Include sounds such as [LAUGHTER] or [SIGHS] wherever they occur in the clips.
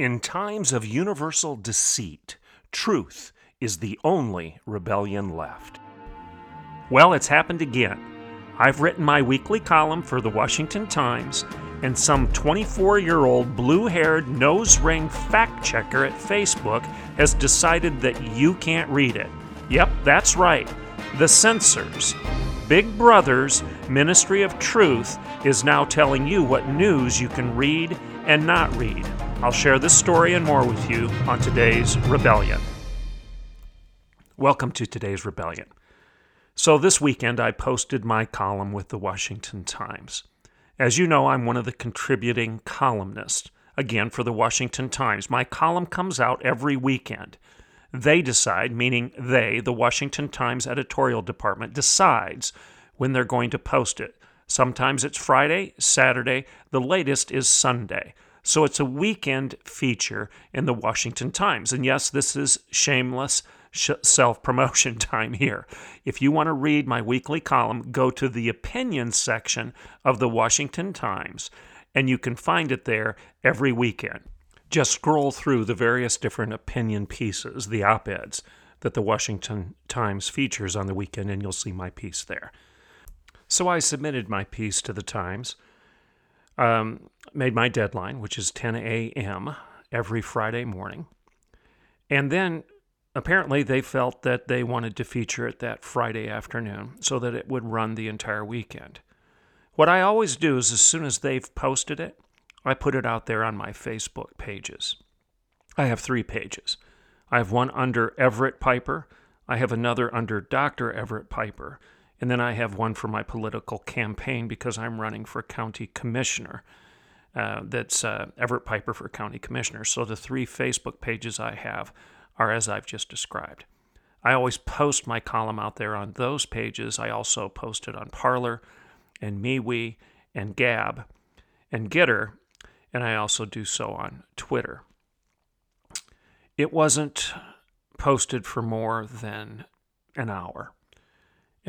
In times of universal deceit, truth is the only rebellion left. Well, it's happened again. I've written my weekly column for the Washington Times, and some 24 year old blue haired nose ring fact checker at Facebook has decided that you can't read it. Yep, that's right. The censors. Big Brother's Ministry of Truth is now telling you what news you can read and not read. I'll share this story and more with you on today's Rebellion. Welcome to today's Rebellion. So, this weekend I posted my column with the Washington Times. As you know, I'm one of the contributing columnists, again, for the Washington Times. My column comes out every weekend. They decide, meaning they, the Washington Times editorial department, decides when they're going to post it. Sometimes it's Friday, Saturday, the latest is Sunday. So it's a weekend feature in the Washington Times. And yes, this is shameless self promotion [LAUGHS] time here. If you want to read my weekly column, go to the opinion section of the Washington Times, and you can find it there every weekend. Just scroll through the various different opinion pieces, the op eds that the Washington Times features on the weekend, and you'll see my piece there. So I submitted my piece to the Times um, made my deadline, which is 10 a.m. every Friday morning. And then apparently they felt that they wanted to feature it that Friday afternoon so that it would run the entire weekend. What I always do is, as soon as they've posted it, I put it out there on my Facebook pages. I have three pages. I have one under Everett Piper, I have another under Dr. Everett Piper, and then I have one for my political campaign because I'm running for county commissioner. Uh, that's uh, Everett Piper for county commissioner. So the three Facebook pages I have are as I've just described. I always post my column out there on those pages. I also post it on Parler and MeWe and Gab and Gettr, and I also do so on Twitter. It wasn't posted for more than an hour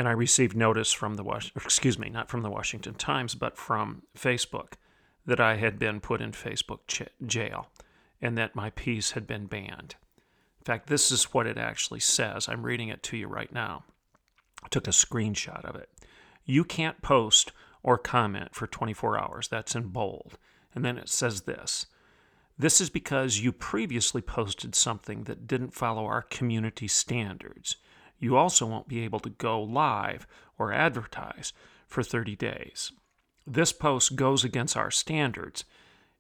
and I received notice from the Was- excuse me, not from the Washington Times, but from Facebook that I had been put in Facebook ch- jail and that my piece had been banned. In fact, this is what it actually says. I'm reading it to you right now. I took a screenshot of it. You can't post or comment for 24 hours. That's in bold. And then it says this This is because you previously posted something that didn't follow our community standards you also won't be able to go live or advertise for 30 days. This post goes against our standards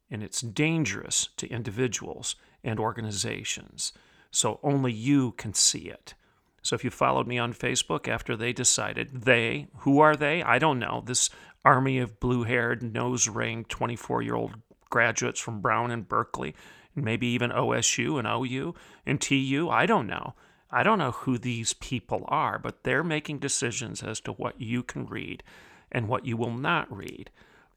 and it's dangerous to individuals and organizations. So only you can see it. So if you followed me on Facebook after they decided, they, who are they? I don't know. This army of blue haired, nose ring, 24 year old graduates from Brown and Berkeley, and maybe even OSU and OU and TU, I don't know. I don't know who these people are, but they're making decisions as to what you can read and what you will not read.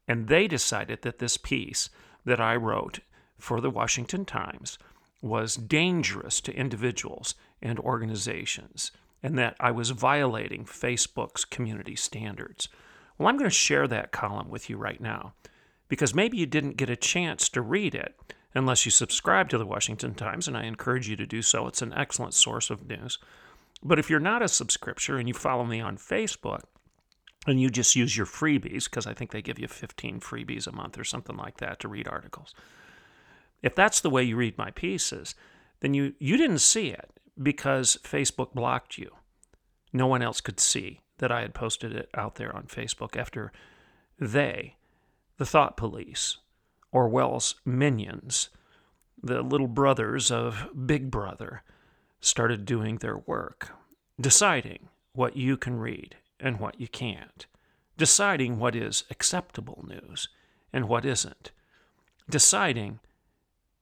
And they decided that this piece that I wrote for the Washington Times was dangerous to individuals and organizations, and that I was violating Facebook's community standards. Well, I'm going to share that column with you right now because maybe you didn't get a chance to read it unless you subscribe to the Washington Times, and I encourage you to do so. It's an excellent source of news. But if you're not a subscriber and you follow me on Facebook, and you just use your freebies, because I think they give you 15 freebies a month or something like that to read articles. If that's the way you read my pieces, then you, you didn't see it because Facebook blocked you. No one else could see that I had posted it out there on Facebook after they, the thought police, Orwell's minions, the little brothers of Big Brother, started doing their work, deciding what you can read and what you can't, deciding what is acceptable news and what isn't, deciding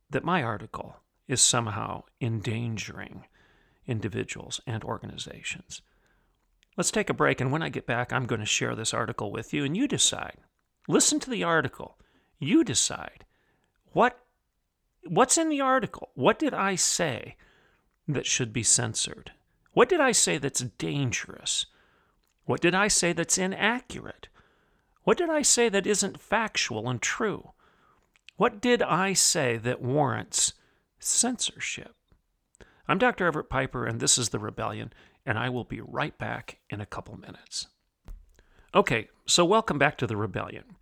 that my article is somehow endangering individuals and organizations. Let's take a break, and when I get back, I'm going to share this article with you, and you decide. Listen to the article. You decide what what's in the article. What did I say that should be censored? What did I say that's dangerous? What did I say that's inaccurate? What did I say that isn't factual and true? What did I say that warrants censorship? I'm Dr. Everett Piper, and this is The Rebellion, and I will be right back in a couple minutes. Okay, so welcome back to The Rebellion.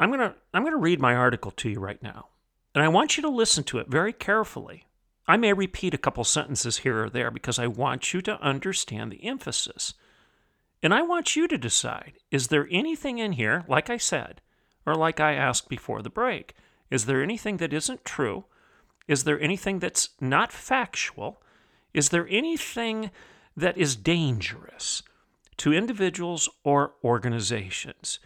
I'm going to I'm going to read my article to you right now, and I want you to listen to it very carefully. I may repeat a couple sentences here or there because I want you to understand the emphasis. And I want you to decide is there anything in here, like I said, or like I asked before the break, is there anything that isn't true? Is there anything that's not factual? Is there anything that is dangerous to individuals or organizations?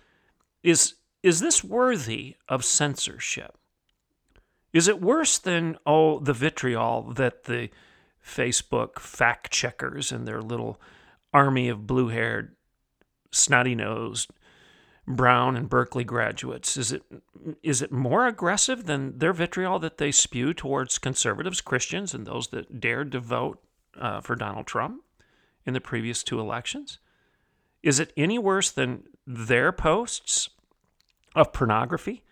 Is, is this worthy of censorship? Is it worse than, oh, the vitriol that the Facebook fact checkers and their little army of blue haired, snotty nosed, Brown and Berkeley graduates? Is it is it more aggressive than their vitriol that they spew towards conservatives, Christians, and those that dared to vote uh, for Donald Trump in the previous two elections? Is it any worse than their posts of pornography,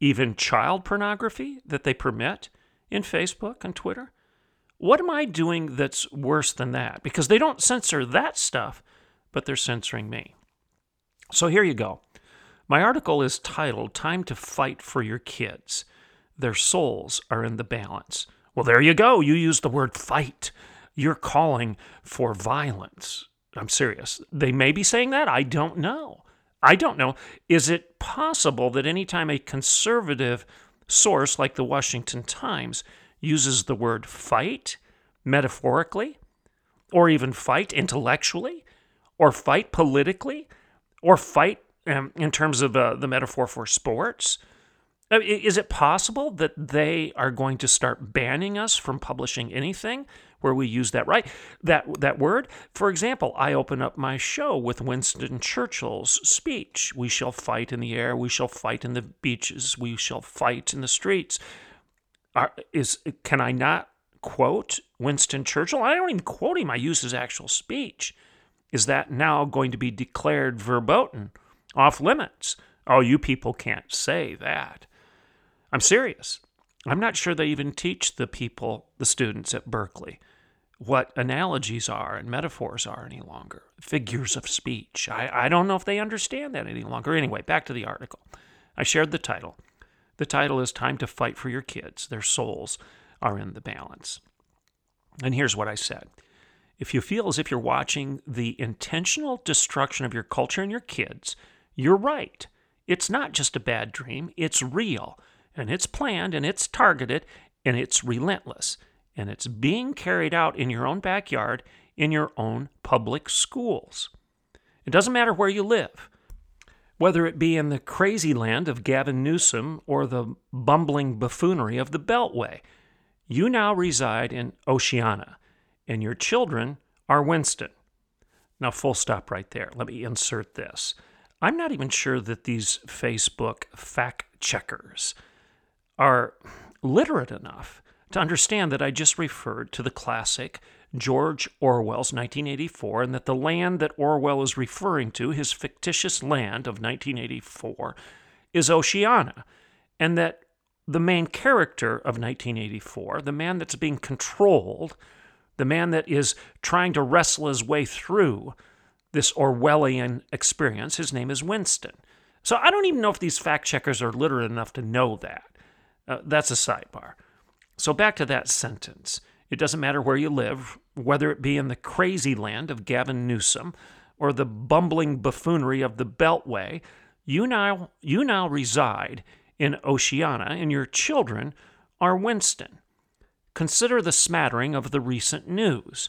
even child pornography that they permit in Facebook and Twitter? What am I doing that's worse than that? Because they don't censor that stuff, but they're censoring me. So here you go. My article is titled Time to Fight for Your Kids. Their souls are in the balance. Well, there you go. You use the word fight. You're calling for violence. I'm serious. They may be saying that. I don't know. I don't know. Is it possible that anytime a conservative source like the Washington Times uses the word fight metaphorically, or even fight intellectually, or fight politically, or fight um, in terms of uh, the metaphor for sports? is it possible that they are going to start banning us from publishing anything where we use that right that that word? For example, I open up my show with Winston Churchill's speech: "We shall fight in the air, we shall fight in the beaches, we shall fight in the streets." Are, is can I not quote Winston Churchill? I don't even quote him. I use his actual speech. Is that now going to be declared verboten? off limits. Oh, you people can't say that. I'm serious. I'm not sure they even teach the people, the students at Berkeley, what analogies are and metaphors are any longer, figures of speech. I, I don't know if they understand that any longer. Anyway, back to the article. I shared the title. The title is Time to Fight for Your Kids. Their souls are in the balance. And here's what I said If you feel as if you're watching the intentional destruction of your culture and your kids, you're right. It's not just a bad dream, it's real, and it's planned, and it's targeted, and it's relentless, and it's being carried out in your own backyard, in your own public schools. It doesn't matter where you live, whether it be in the crazy land of Gavin Newsom or the bumbling buffoonery of the Beltway. You now reside in Oceania, and your children are Winston. Now, full stop right there. Let me insert this. I'm not even sure that these Facebook fact checkers are literate enough to understand that I just referred to the classic George Orwell's 1984 and that the land that Orwell is referring to, his fictitious land of 1984, is Oceania, and that the main character of 1984, the man that's being controlled, the man that is trying to wrestle his way through this Orwellian experience. His name is Winston. So I don't even know if these fact checkers are literate enough to know that. Uh, that's a sidebar. So back to that sentence. It doesn't matter where you live, whether it be in the crazy land of Gavin Newsom or the bumbling buffoonery of the Beltway, you now, you now reside in Oceania and your children are Winston. Consider the smattering of the recent news.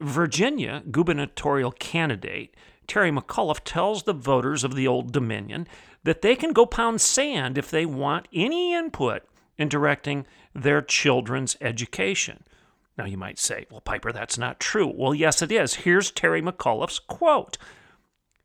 Virginia gubernatorial candidate Terry McAuliffe tells the voters of the Old Dominion that they can go pound sand if they want any input in directing their children's education. Now, you might say, well, Piper, that's not true. Well, yes, it is. Here's Terry McAuliffe's quote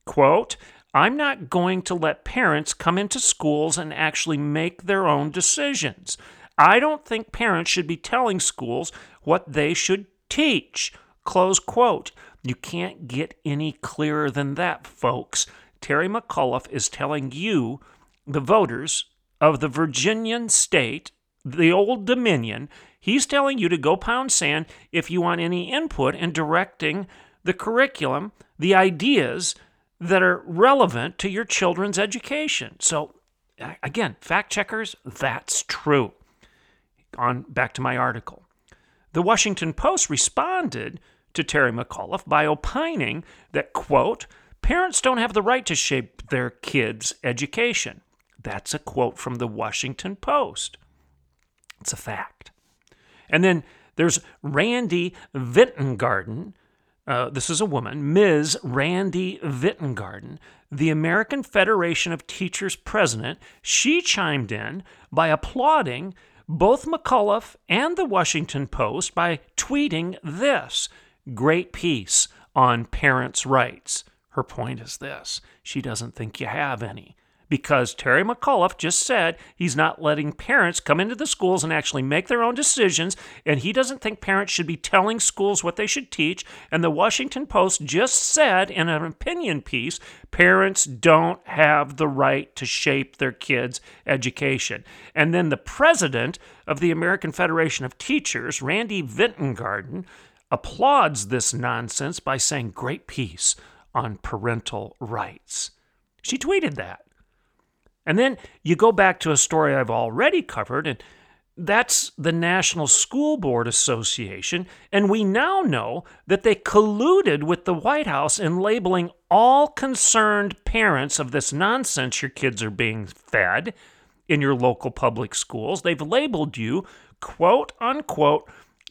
Quote, I'm not going to let parents come into schools and actually make their own decisions. I don't think parents should be telling schools what they should teach. Close quote. You can't get any clearer than that, folks. Terry McAuliffe is telling you, the voters of the Virginian state, the Old Dominion, he's telling you to go pound sand if you want any input in directing the curriculum, the ideas that are relevant to your children's education. So, again, fact checkers, that's true. On back to my article. The Washington Post responded to Terry McAuliffe by opining that, quote, parents don't have the right to shape their kids' education. That's a quote from the Washington Post. It's a fact. And then there's Randi Wittengarten, uh, this is a woman, Ms. Randi Wittengarten, the American Federation of Teachers president. She chimed in by applauding both McAuliffe and the Washington Post by tweeting this great piece on parents' rights. Her point is this she doesn't think you have any because Terry McAuliffe just said he's not letting parents come into the schools and actually make their own decisions, and he doesn't think parents should be telling schools what they should teach. And the Washington Post just said in an opinion piece parents don't have the right to shape their kids' education. And then the president of the American Federation of Teachers, Randi Wittengarten, applauds this nonsense by saying, Great piece on parental rights. She tweeted that. And then you go back to a story I've already covered, and that's the National School Board Association. And we now know that they colluded with the White House in labeling all concerned parents of this nonsense your kids are being fed in your local public schools. They've labeled you, quote unquote,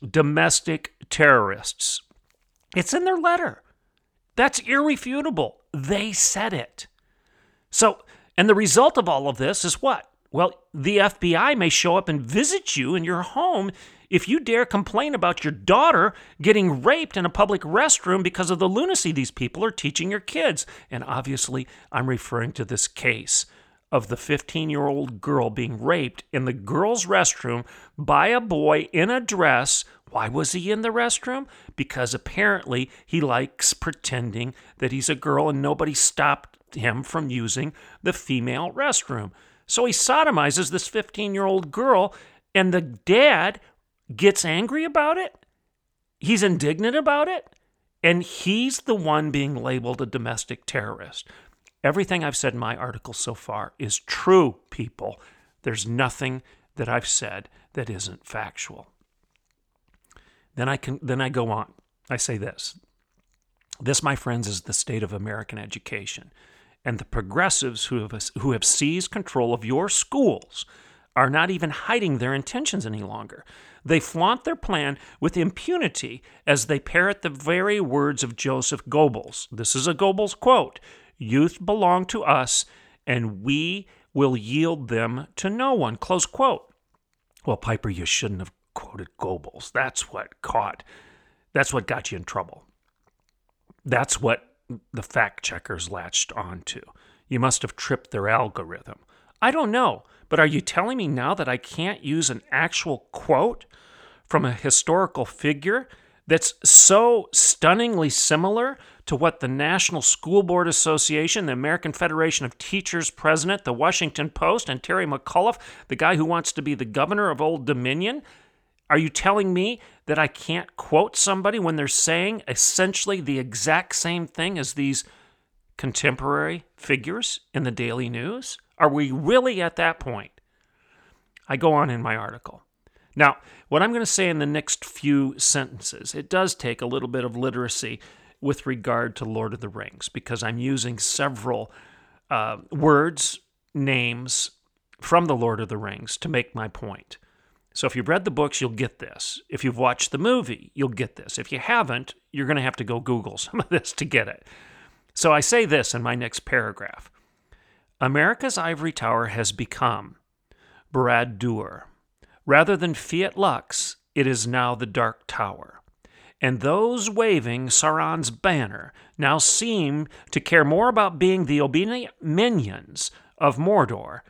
domestic terrorists. It's in their letter. That's irrefutable. They said it. So and the result of all of this is what? Well, the FBI may show up and visit you in your home if you dare complain about your daughter getting raped in a public restroom because of the lunacy these people are teaching your kids. And obviously, I'm referring to this case of the 15 year old girl being raped in the girl's restroom by a boy in a dress. Why was he in the restroom? Because apparently he likes pretending that he's a girl and nobody stopped him from using the female restroom. So he sodomizes this 15 year old girl, and the dad gets angry about it. He's indignant about it, and he's the one being labeled a domestic terrorist. Everything I've said in my article so far is true, people. There's nothing that I've said that isn't factual. Then I can then I go on. I say this. This, my friends, is the state of American education and the progressives who have, who have seized control of your schools are not even hiding their intentions any longer. They flaunt their plan with impunity as they parrot the very words of Joseph Goebbels. This is a Goebbels quote Youth belong to us, and we will yield them to no one. Close quote. Well, Piper, you shouldn't have quoted Goebbels. That's what caught, that's what got you in trouble. That's what the fact checkers latched onto. You must have tripped their algorithm. I don't know, but are you telling me now that I can't use an actual quote from a historical figure that's so stunningly similar to what the National School Board Association, the American Federation of Teachers president, the Washington Post, and Terry McAuliffe, the guy who wants to be the governor of Old Dominion, are you telling me that I can't quote somebody when they're saying essentially the exact same thing as these contemporary figures in the daily news? Are we really at that point? I go on in my article. Now, what I'm going to say in the next few sentences, it does take a little bit of literacy with regard to Lord of the Rings because I'm using several uh, words, names from the Lord of the Rings to make my point. So if you've read the books, you'll get this. If you've watched the movie, you'll get this. If you haven't, you're going to have to go Google [LAUGHS] some of this to get it. So I say this in my next paragraph America's ivory tower has become Barad-dûr, Rather than Fiat Lux, it is now the Dark Tower. And those waving Sauron's banner now seem to care more about being the obedient minions of Mordor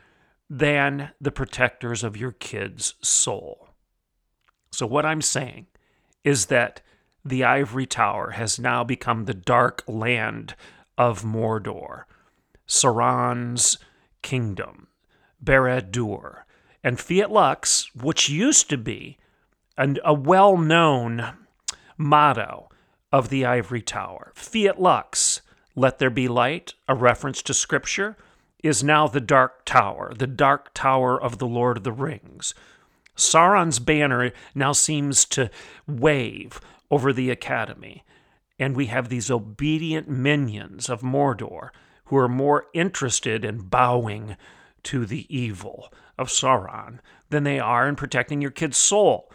than the protectors of your kid's soul. So, what I'm saying is that the Ivory Tower has now become the dark land of Mordor, Sauron's kingdom, Barad-dûr, and Fiat Lux, which used to be an, a well known motto of the Ivory Tower. Fiat Lux, let there be light, a reference to Scripture, is now the Dark Tower, the Dark Tower of the Lord of the Rings. Sauron's banner now seems to wave over the Academy, and we have these obedient minions of Mordor who are more interested in bowing to the evil of Sauron than they are in protecting your kid's soul.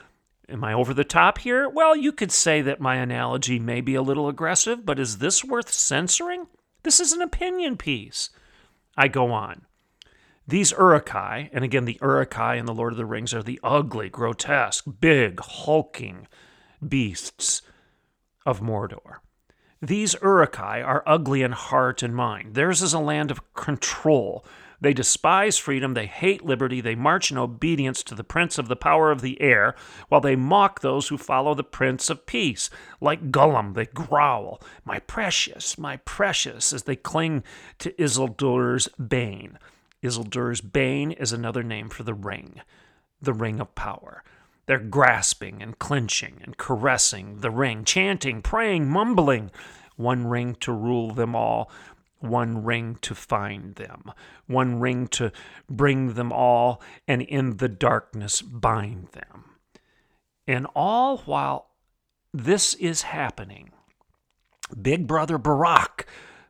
Am I over the top here? Well, you could say that my analogy may be a little aggressive, but is this worth censoring? This is an opinion piece. I go on. These Uruk-hai, and again, the Uruk-hai in The Lord of the Rings are the ugly, grotesque, big, hulking beasts of Mordor. These Uruk-hai are ugly in heart and mind. Theirs is a land of control, they despise freedom, they hate liberty, they march in obedience to the prince of the power of the air, while they mock those who follow the prince of peace. Like Gollum, they growl, My precious, my precious, as they cling to Isildur's bane. Isildur's bane is another name for the ring, the ring of power. They're grasping and clenching and caressing the ring, chanting, praying, mumbling, one ring to rule them all one ring to find them, one ring to bring them all, and in the darkness bind them. And all while this is happening, Big Brother Barack,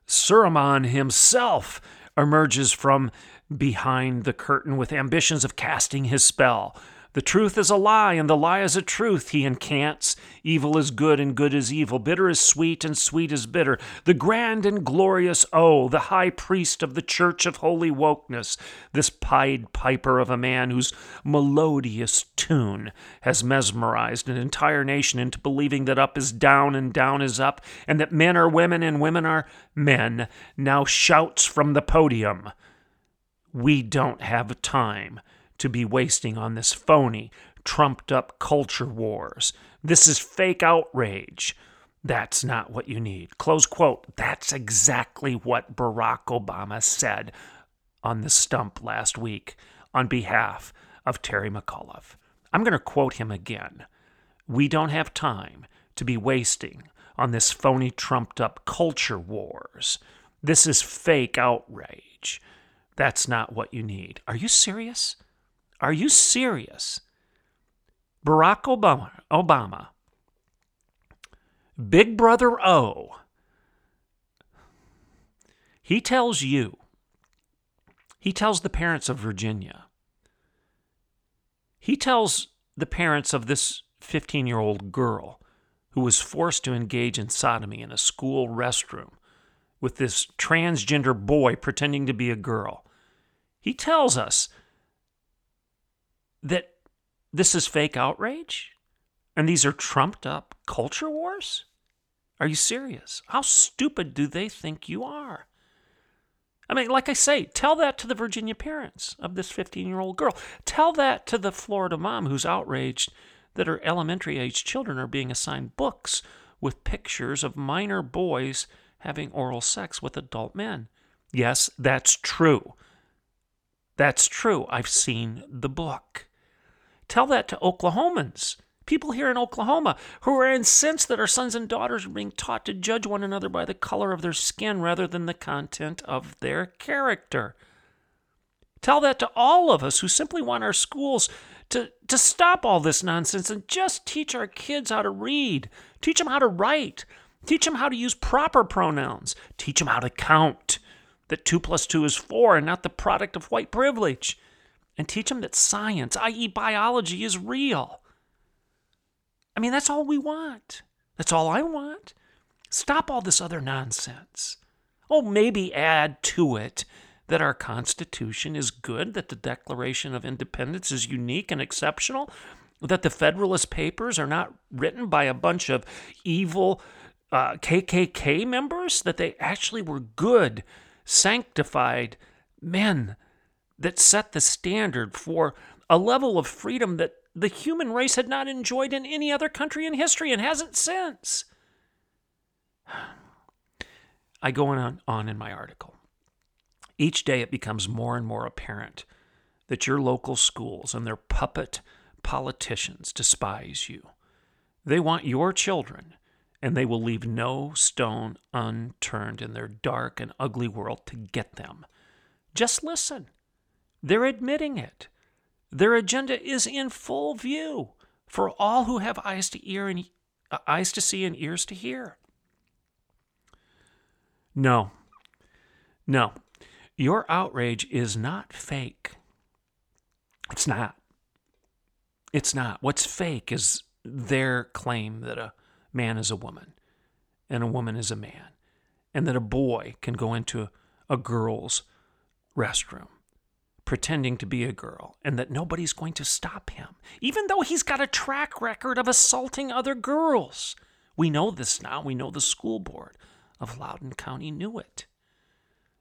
Saruman himself, emerges from behind the curtain with ambitions of casting his spell. The truth is a lie, and the lie is a truth, he incants. Evil is good, and good is evil. Bitter is sweet, and sweet is bitter. The grand and glorious O, the high priest of the church of holy wokeness, this pied piper of a man whose melodious tune has mesmerized an entire nation into believing that up is down and down is up, and that men are women and women are men, now shouts from the podium. We don't have time to be wasting on this phony, trumped up culture wars. This is fake outrage. That's not what you need. Close quote. That's exactly what Barack Obama said on the stump last week on behalf of Terry McAuliffe. I'm going to quote him again. We don't have time to be wasting on this phony, trumped up culture wars. This is fake outrage. That's not what you need. Are you serious? Are you serious? Barack Obama, Obama, Big Brother O, he tells you, he tells the parents of Virginia, he tells the parents of this 15 year old girl who was forced to engage in sodomy in a school restroom with this transgender boy pretending to be a girl. He tells us that this is fake outrage? And these are trumped up culture wars? Are you serious? How stupid do they think you are? I mean, like I say, tell that to the Virginia parents of this 15 year old girl. Tell that to the Florida mom who's outraged that her elementary age children are being assigned books with pictures of minor boys having oral sex with adult men. Yes, that's true. That's true. I've seen the book. Tell that to Oklahomans, people here in Oklahoma who are incensed that our sons and daughters are being taught to judge one another by the color of their skin rather than the content of their character. Tell that to all of us who simply want our schools to, to stop all this nonsense and just teach our kids how to read, teach them how to write, teach them how to use proper pronouns, teach them how to count, that 2 plus 2 is 4 and not the product of white privilege and teach them that science, i.e., biology, is real. I mean, that's all we want. That's all I want. Stop all this other nonsense. Oh, maybe add to it that our Constitution is good, that the Declaration of Independence is unique and exceptional, that the Federalist Papers are not written by a bunch of evil uh, KKK members, that they actually were good, sanctified men that set the standard for a level of freedom that the human race had not enjoyed in any other country in history and hasn't since. [SIGHS] I go on, on in my article. Each day it becomes more and more apparent that your local schools and their puppet politicians despise you. They want your children, and they will leave no stone unturned in their dark and ugly world to get them. Just listen. They're admitting it. Their agenda is in full view for all who have eyes to ear and uh, eyes to see and ears to hear. No. No. Your outrage is not fake. It's not. It's not. What's fake is their claim that a man is a woman and a woman is a man, and that a boy can go into a girl's restroom pretending to be a girl, and that nobody's going to stop him, even though he's got a track record of assaulting other girls. We know this now. We know the school board of Loudoun County knew it.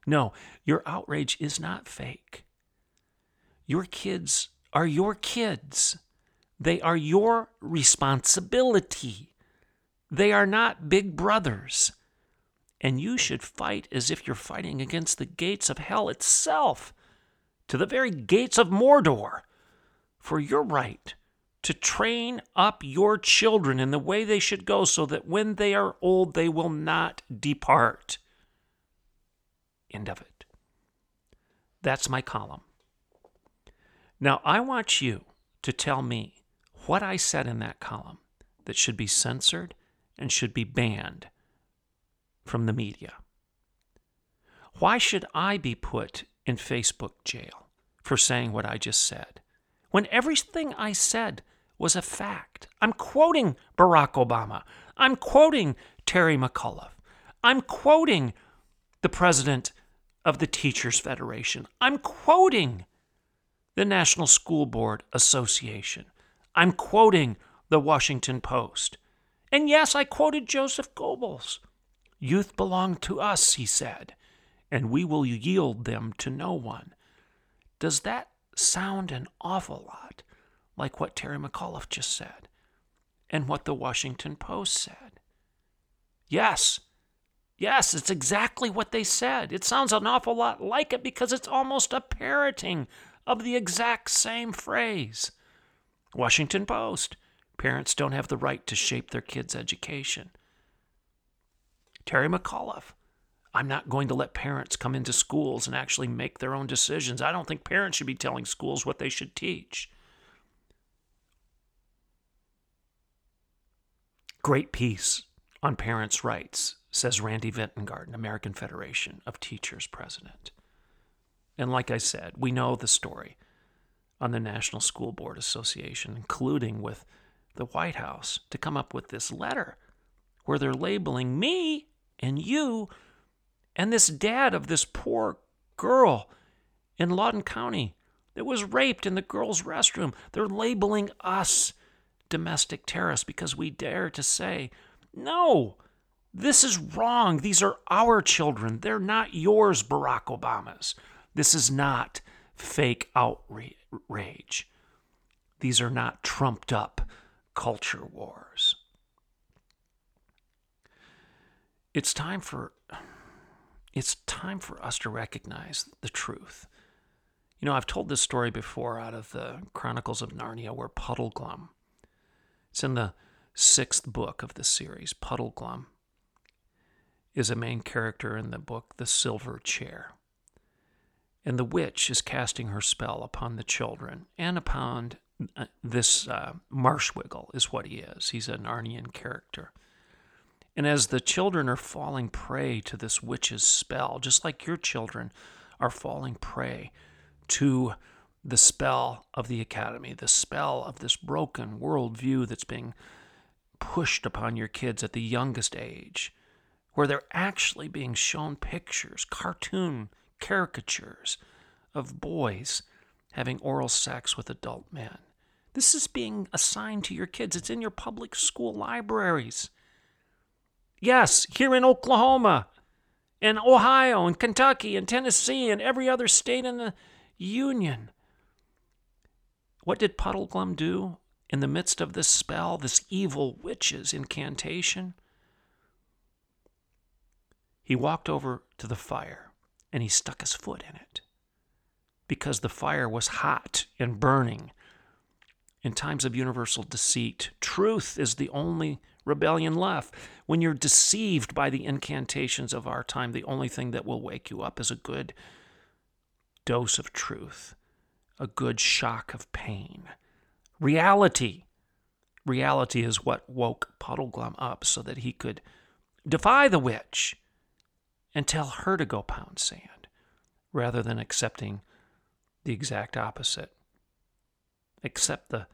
No, your outrage is not fake. Your kids are your kids. They are your responsibility. They are not big brothers. And you should fight as if you're fighting against the gates of hell itself, to the very gates of Mordor, for your right to train up your children in the way they should go so that when they are old they will not depart. End of it. That's my column. Now, I want you to tell me what I said in that column that should be censored and should be banned from the media. Why should I be put in Facebook jail for saying what I just said when everything I said was a fact? I'm quoting Barack Obama. I'm quoting Terry McAuliffe. I'm quoting the president of the Teachers Federation. I'm quoting the National School Board Association. I'm quoting the Washington Post. And yes, I quoted Joseph Goebbels. Youth belong to us, he said, and we will yield them to no one. Does that sound an awful lot like what Terry McAuliffe just said and what the Washington Post said? Yes. Yes, it's exactly what they said. It sounds an awful lot like it because it's almost a parroting of the exact same phrase. Washington Post. Parents don't have the right to shape their kids' education. Terry McAuliffe. I'm not going to let parents come into schools and actually make their own decisions. I don't think parents should be telling schools what they should teach. Great piece on parents' rights, says Randi Vintengarten, American Federation of Teachers president. And like I said, we know the story on the National School Board Association, including with the White House, to come up with this letter where they're labeling me and you and this dad of this poor girl in Lawton County that was raped in the girls' restroom. They're labeling us domestic terrorists because we dare to say, no, this is wrong. These are our children. They're not yours, Barack Obama's. This is not fake outrage. These are not trumped up culture wars. It's time for it's time for us to recognize the truth. You know, I've told this story before out of the Chronicles of Narnia where Puddleglum. It's in the sixth book of the series. Puddleglum is a main character in the book The Silver Chair. And the witch is casting her spell upon the children and upon uh, this uh, Marshwiggle, is what he is. He's a Narnian character. And as the children are falling prey to this witch's spell, just like your children are falling prey to the spell of the academy, the spell of this broken worldview that's being pushed upon your kids at the youngest age, where they're actually being shown pictures, cartoon caricatures of boys having oral sex with adult men. This is being assigned to your kids. It's in your public school libraries. Yes, here in Oklahoma, and Ohio, and Kentucky, and Tennessee, and every other state in the Union. What did Puddleglum do in the midst of this spell, this evil witch's incantation? He walked over to the fire and he stuck his foot in it because the fire was hot and burning. In times of universal deceit, truth is the only rebellion left. When you're deceived by the incantations of our time, the only thing that will wake you up is a good dose of truth, a good shock of pain. Reality. Reality is what woke Puddleglum up so that he could defy the witch and tell her to go pound sand rather than accepting the exact opposite. Accept the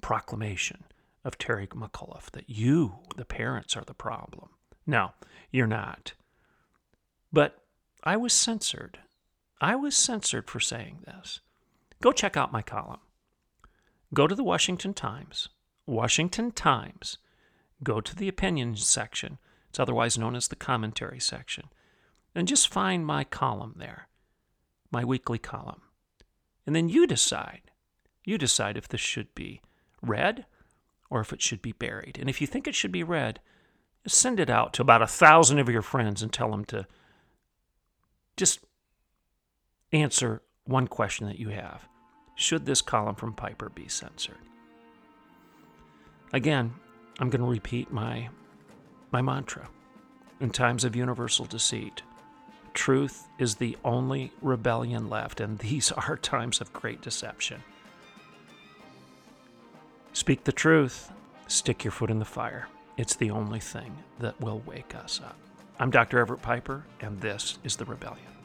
proclamation of Terry McAuliffe that you, the parents, are the problem. No, you're not. But I was censored. I was censored for saying this. Go check out my column. Go to the Washington Times. Washington Times. Go to the opinions section. It's otherwise known as the commentary section. And just find my column there, my weekly column. And then you decide. You decide if this should be read or if it should be buried. And if you think it should be read, send it out to about a thousand of your friends and tell them to just answer one question that you have Should this column from Piper be censored? Again, I'm going to repeat my, my mantra in times of universal deceit. Truth is the only rebellion left, and these [LAUGHS] are times of great deception. Speak the truth, stick your foot in the fire. It's the only thing that will wake us up. I'm Dr. Everett Piper, and this is The Rebellion.